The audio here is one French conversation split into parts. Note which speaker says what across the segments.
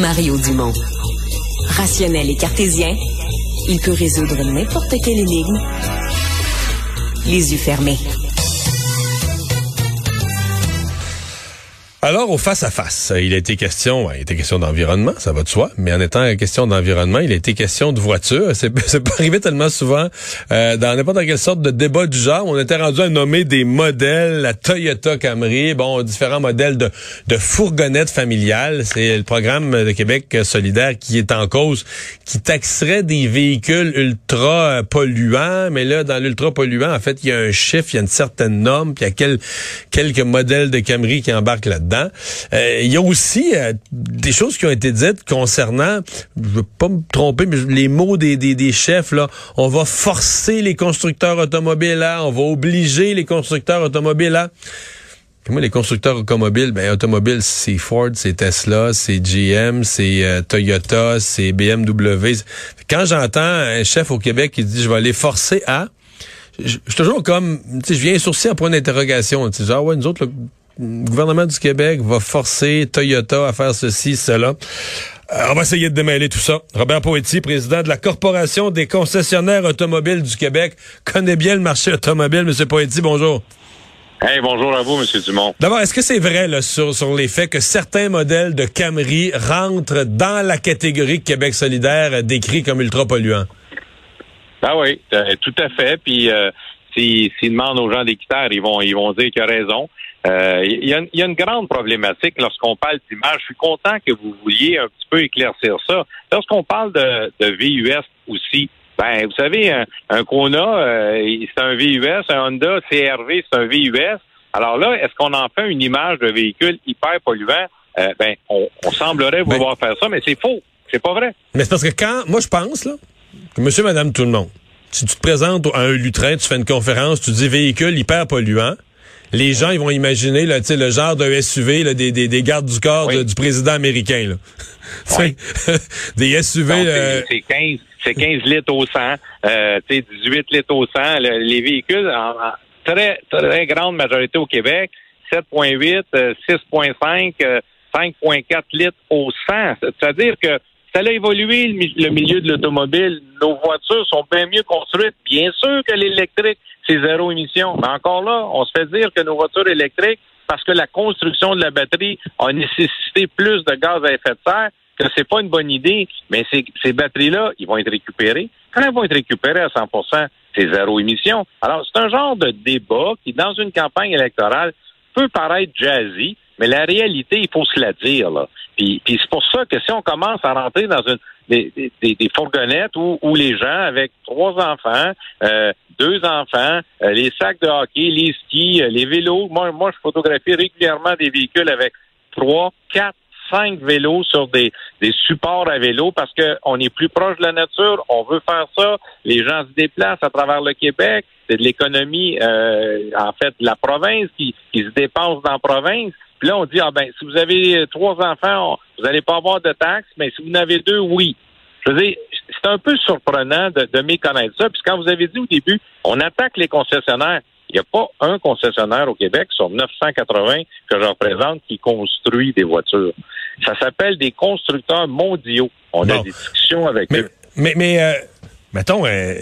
Speaker 1: Mario Dumont. Rationnel et cartésien, il peut résoudre n'importe quelle énigme les yeux fermés.
Speaker 2: Alors, au face-à-face, il a été question, il a été question d'environnement, ça va de soi, mais en étant question d'environnement, il a été question de voiture. C'est pas arrivé tellement souvent euh, dans n'importe quelle sorte de débat du genre. On était rendu à nommer des modèles, la Toyota Camry, bon, différents modèles de, de fourgonnettes familiales. C'est le programme de Québec solidaire qui est en cause, qui taxerait des véhicules ultra polluants, mais là, dans l'ultra polluant, en fait, il y a un chiffre, il y a une certaine norme, puis il y a quel, quelques modèles de Camry qui embarquent là-dedans. Euh, il y a aussi euh, des choses qui ont été dites concernant, je veux pas me tromper, mais les mots des, des, chefs, là, on va forcer les constructeurs automobiles là, on va obliger les constructeurs automobiles là. moi, les constructeurs automobiles, ben, automobiles, c'est Ford, c'est Tesla, c'est GM, c'est euh, Toyota, c'est BMW. Quand j'entends un chef au Québec qui dit, je vais les forcer à, je suis toujours comme, je viens sourcier en point d'interrogation. Tu sais, genre, ouais, nous autres, le gouvernement du Québec va forcer Toyota à faire ceci, cela. Euh, on va essayer de démêler tout ça. Robert Poetti, président de la Corporation des concessionnaires automobiles du Québec, connaît bien le marché automobile. Monsieur Poetti, bonjour.
Speaker 3: Hey, bonjour à vous, Monsieur Dumont.
Speaker 2: D'abord, est-ce que c'est vrai là, sur, sur les faits que certains modèles de Camry rentrent dans la catégorie que Québec solidaire décrit comme ultra polluant?
Speaker 3: Ah oui, euh, tout à fait. Puis euh, s'ils demandent aux gens d'équitaire, ils vont ils vont dire qu'il a raison. Euh, il y, a, une grande problématique lorsqu'on parle d'image. Je suis content que vous vouliez un petit peu éclaircir ça. Lorsqu'on parle de, de, VUS aussi, ben vous savez, un, un Kona, euh, c'est un VUS, un Honda CRV, c'est un VUS. Alors là, est-ce qu'on en fait une image de véhicule hyper polluant? Euh, ben, on, semblerait ben vouloir faire ça, mais c'est faux. C'est pas vrai.
Speaker 2: Mais c'est parce que quand, moi je pense, là, que monsieur, madame, tout le monde, si tu te présentes à un lutrin, tu fais une conférence, tu dis véhicule hyper polluant, les gens ils vont imaginer là, le genre de SUV là, des, des, des, gardes du corps du président américain. Là. des SUV.
Speaker 3: C'est 15, 15 litres au 100, euh, 18 litres au 100. les véhicules, en, très, très grande majorité au Québec, 7,8, 6,5, 5,4 litres au 100. C'est-à-dire que ça a évolué le milieu de l'automobile. Nos voitures sont bien mieux construites. Bien sûr que l'électrique, c'est zéro émission. Mais encore là, on se fait dire que nos voitures électriques, parce que la construction de la batterie a nécessité plus de gaz à effet de serre, que c'est pas une bonne idée, mais ces, batteries-là, ils vont être récupérées. Quand elles vont être récupérées à 100% c'est zéro émission. Alors, c'est un genre de débat qui, dans une campagne électorale, peut paraître jazzy, mais la réalité, il faut se la dire. Là. Puis, c'est pour ça que si on commence à rentrer dans une des, des, des fourgonnettes où, où, les gens avec trois enfants, euh, deux enfants, euh, les sacs de hockey, les skis, euh, les vélos. Moi, moi, je photographie régulièrement des véhicules avec trois, quatre, cinq vélos sur des, des supports à vélo parce qu'on est plus proche de la nature. On veut faire ça. Les gens se déplacent à travers le Québec. C'est de l'économie, en fait, de la province qui, qui se dépense dans la province. Puis là, on dit, ah ben, si vous avez trois enfants, vous n'allez pas avoir de taxes, mais si vous en avez deux, oui. Je veux dire, c'est un peu surprenant de, de méconnaître ça. Puis quand vous avez dit au début, on attaque les concessionnaires. Il n'y a pas un concessionnaire au Québec sur 980 que je représente qui construit des voitures. Ça s'appelle des constructeurs mondiaux. On a des discussions avec eux.
Speaker 2: Mais, mais euh, mettons, euh,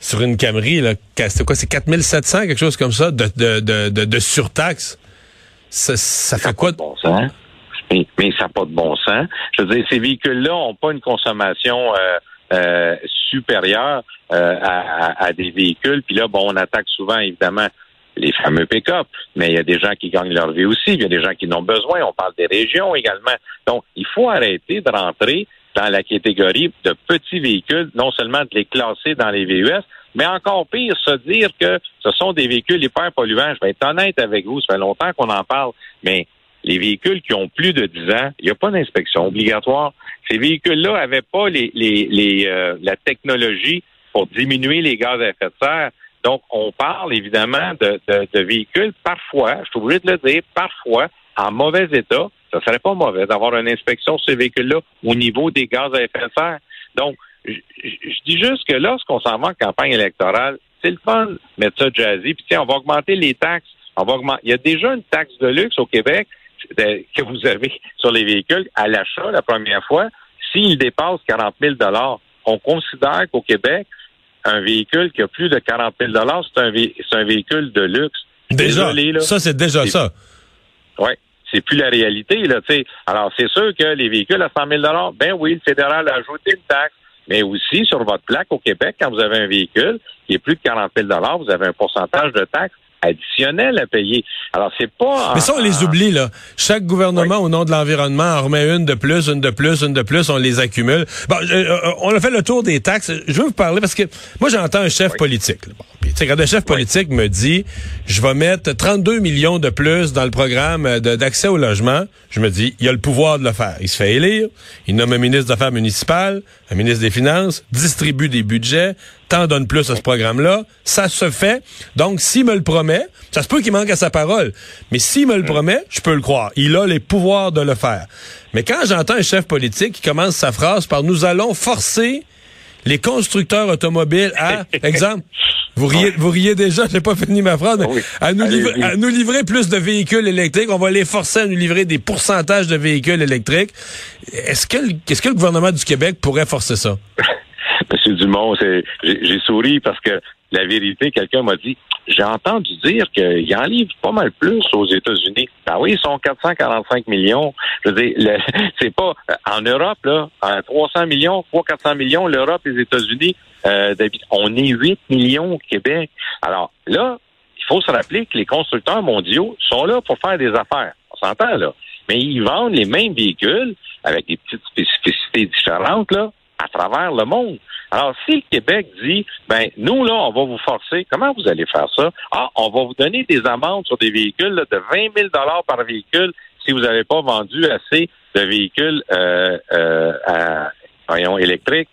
Speaker 2: sur une Camry, c'est quoi, c'est 4700, quelque chose comme ça, de, de, de, de surtaxe? Ça, fait quoi?
Speaker 3: De bon sens. Mais, ça n'a pas de bon sens. Je veux dire, ces véhicules-là n'ont pas une consommation euh, euh, supérieure euh, à, des véhicules. Puis là, bon, on attaque souvent, évidemment, les fameux pick-up, mais il y a des gens qui gagnent leur vie aussi, il y a des gens qui n'ont besoin, on parle des régions également. Donc, il faut arrêter de rentrer dans la catégorie de petits véhicules, non seulement de les classer dans les VUS, mais encore pire, se dire que ce sont des véhicules hyper polluants. Je vais être honnête avec vous, ça fait longtemps qu'on en parle, mais les véhicules qui ont plus de 10 ans, il n'y a pas d'inspection obligatoire. Ces véhicules-là n'avaient pas les, les, euh, la technologie pour diminuer les gaz à effet de serre. Donc, on parle évidemment de, de, véhicules parfois, je suis obligé de le dire, parfois en mauvais état. Ça serait pas mauvais d'avoir une inspection de ces véhicules-là au niveau des gaz à effet de serre. Donc, je, dis juste que lorsqu'on s'en va en campagne électorale, c'est le fun de mettre ça jazzy. Puis tiens, on va augmenter les taxes. On va augmenter. Il y a déjà une taxe de luxe au Québec que vous avez sur les véhicules à l'achat la première fois, s'il dépasse 40 000 on considère qu'au Québec, un véhicule qui a plus de 40 000 c'est un, c'est un véhicule de luxe.
Speaker 2: Déjà, ça, c'est déjà ça.
Speaker 3: Oui, c'est plus la réalité. Là, sais. Alors, c'est sûr que les véhicules à 100 000 ben oui, le fédéral a ajouté une taxe. Mais aussi, sur votre plaque au Québec, quand vous avez un véhicule qui est plus de 40 000 vous avez un pourcentage de taxe additionnel à payer. Alors, c'est pas...
Speaker 2: Mais ça, on les oublie, là. Chaque gouvernement, au nom de l'environnement, en remet une de plus, une de plus, une de plus, on les accumule. Bon, euh, euh, on a fait le tour des taxes. Je veux vous parler parce que moi, j'entends un chef politique. Bon, quand un chef politique me dit, je vais mettre 32 millions de plus dans le programme d'accès au logement, je me dis, il a le pouvoir de le faire. Il se fait élire, il nomme un ministre des Affaires municipales, un ministre des Finances, distribue des budgets, t'en donne plus à ce programme-là. Ça se fait. Donc, s'il me le promet, ça se peut qu'il manque à sa parole. Mais s'il me le promet, je peux le croire. Il a les pouvoirs de le faire. Mais quand j'entends un chef politique qui commence sa phrase par nous allons forcer les constructeurs automobiles à, exemple, vous riez, vous riez déjà, j'ai pas fini ma phrase, mais à, nous livrer, à nous livrer plus de véhicules électriques. On va les forcer à nous livrer des pourcentages de véhicules électriques. Est-ce que, est-ce que le gouvernement du Québec pourrait forcer ça?
Speaker 3: Monsieur Dumont, j'ai souri parce que la vérité, quelqu'un m'a dit, j'ai entendu dire qu'il en livre pas mal plus aux États-Unis. Ben oui, ils sont 445 millions. Je veux dire, c'est pas en Europe là, à 300 millions, 300-400 millions, l'Europe, les États-Unis, euh, on est 8 millions au Québec. Alors là, il faut se rappeler que les constructeurs mondiaux sont là pour faire des affaires. On s'entend là. Mais ils vendent les mêmes véhicules avec des petites spécificités différentes là à travers le monde. Alors, si le Québec dit, ben, nous, là, on va vous forcer, comment vous allez faire ça? Ah, on va vous donner des amendes sur des véhicules de 20 000 par véhicule si vous n'avez pas vendu assez de véhicules euh, euh, à, électriques.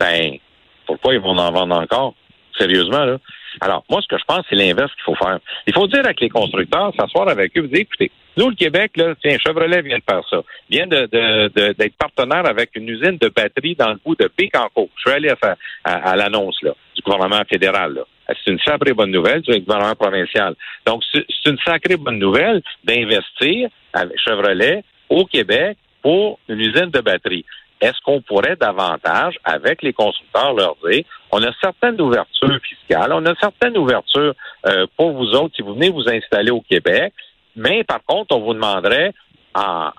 Speaker 3: Ben, pourquoi ils vont en vendre encore? Sérieusement, là. Alors, moi, ce que je pense, c'est l'inverse qu'il faut faire. Il faut dire avec les constructeurs, s'asseoir avec eux, vous dire, écoutez, nous, le Québec, là, tiens, Chevrolet vient de faire ça. Vient d'être de, de, partenaire avec une usine de batterie dans le bout de Bécancourt. Je suis allé à, à, l'annonce là, du gouvernement fédéral. C'est une sacrée bonne nouvelle du gouvernement provincial. Donc, c'est une sacrée bonne nouvelle d'investir avec Chevrolet au Québec pour une usine de batterie est-ce qu'on pourrait davantage, avec les constructeurs, leur dire, on a certaines ouvertures fiscales, on a certaines ouvertures euh, pour vous autres si vous venez vous installer au Québec, mais par contre, on vous demanderait en,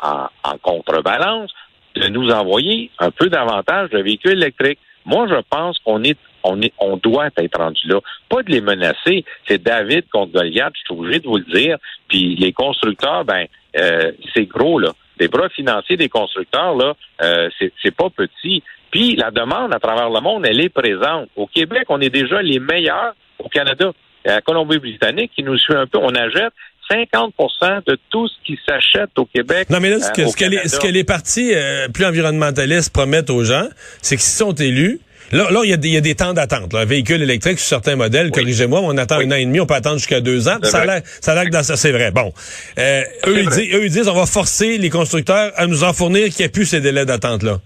Speaker 3: contrebalance de nous envoyer un peu davantage de véhicules électriques. Moi, je pense qu'on est on est on doit être rendu là. Pas de les menacer. C'est David contre Goliath, je suis obligé de vous le dire. Puis les constructeurs, ben euh, c'est gros, là. Les bras financiers des constructeurs, là, euh, c'est pas petit. Puis la demande à travers le monde, elle est présente. Au Québec, on est déjà les meilleurs au Canada. La Colombie-Britannique, qui nous suit un peu, on achète 50% de tout ce qui s'achète au Québec.
Speaker 2: Non, mais là, ce que, euh, ce que, les, partis euh, plus environnementalistes promettent aux gens, c'est que s'ils sont élus, Là, là, il y, a des, il y a des temps d'attente. Un véhicule électrique sur certains modèles, corrigez-moi, on attend un an et demi, on peut attendre jusqu'à deux ans. Ça a l'air, ça a que dans ça, c'est vrai. Bon, euh, eux, ils disent, eux, ils disent, on va forcer les constructeurs à nous en fournir qu'il n'y ait plus ces délais d'attente là.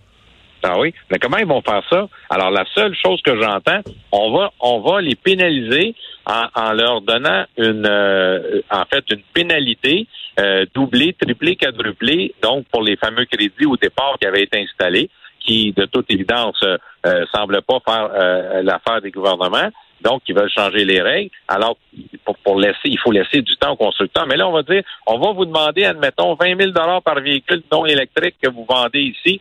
Speaker 3: Ah oui, mais comment ils vont faire ça? Alors la seule chose que j'entends, on va, on va les pénaliser en, leur donnant une, euh, en fait, une pénalité euh, doublée, triplée, quadruplée, donc pour les fameux crédits au départ qui avaient été installés, qui de toute évidence euh, euh semblent pas faire euh, l'affaire des gouvernements. Donc, ils veulent changer les règles. Alors, pour, laisser, il faut laisser du temps aux constructeurs. Mais là, on va dire, on va vous demander, admettons, 20 000 par véhicule non électrique que vous vendez ici,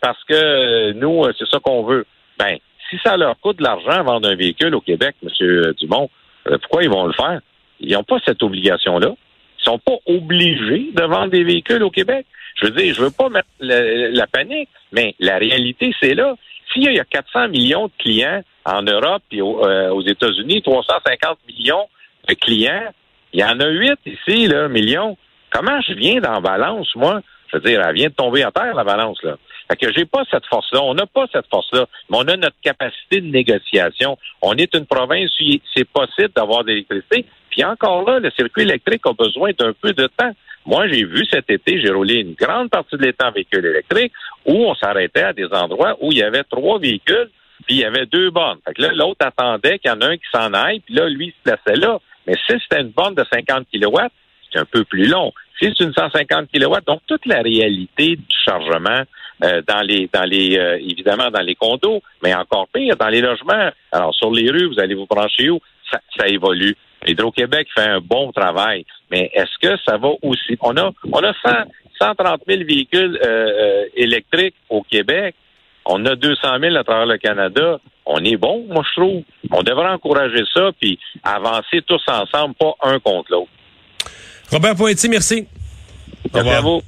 Speaker 3: parce que nous, c'est ça qu'on veut. Ben, si ça leur coûte de l'argent vendre un véhicule au Québec, M. Dumont, euh, pourquoi ils vont le faire? Ils n'ont pas cette obligation-là. Ils sont pas obligés de vendre des véhicules au Québec. Je veux dire, je veux pas mettre la, panique, mais la réalité, c'est là. S'il y a 400 millions de clients en Europe et euh, aux États-Unis, 350 millions de clients, il y en a 8 ici, là, millions. Comment je viens dans balance, moi? Je veux dire, elle vient de tomber à terre, la balance, là. Fait que j'ai pas cette force-là. On n'a pas cette force-là. Mais on a notre capacité de négociation. On est une province où c'est possible d'avoir de l'électricité. Puis encore là, le circuit électrique a besoin d'un peu de temps. Moi, j'ai vu cet été, j'ai roulé une grande partie de l'été en véhicule électrique où on s'arrêtait à des endroits où il y avait trois véhicules, puis il y avait deux bornes. Fait que là, l'autre attendait qu'il y en a un qui s'en aille, puis là, lui, il se plaçait là. Mais si c'était une borne de 50 kilowatts, c'est un peu plus long. Si c'est une 150 kW, donc toute la réalité du chargement euh, dans les dans les euh, évidemment dans les condos, mais encore pire dans les logements. Alors sur les rues, vous allez vous brancher où? Ça, ça évolue. Hydro-Québec fait un bon travail, mais est-ce que ça va aussi? On a on a 100, 130 000 véhicules euh, électriques au Québec. On a 200 000 à travers le Canada. On est bon, moi je trouve. On devrait encourager ça puis avancer tous ensemble, pas un contre l'autre.
Speaker 2: Robert Poitiers, merci.
Speaker 3: Merci à vous.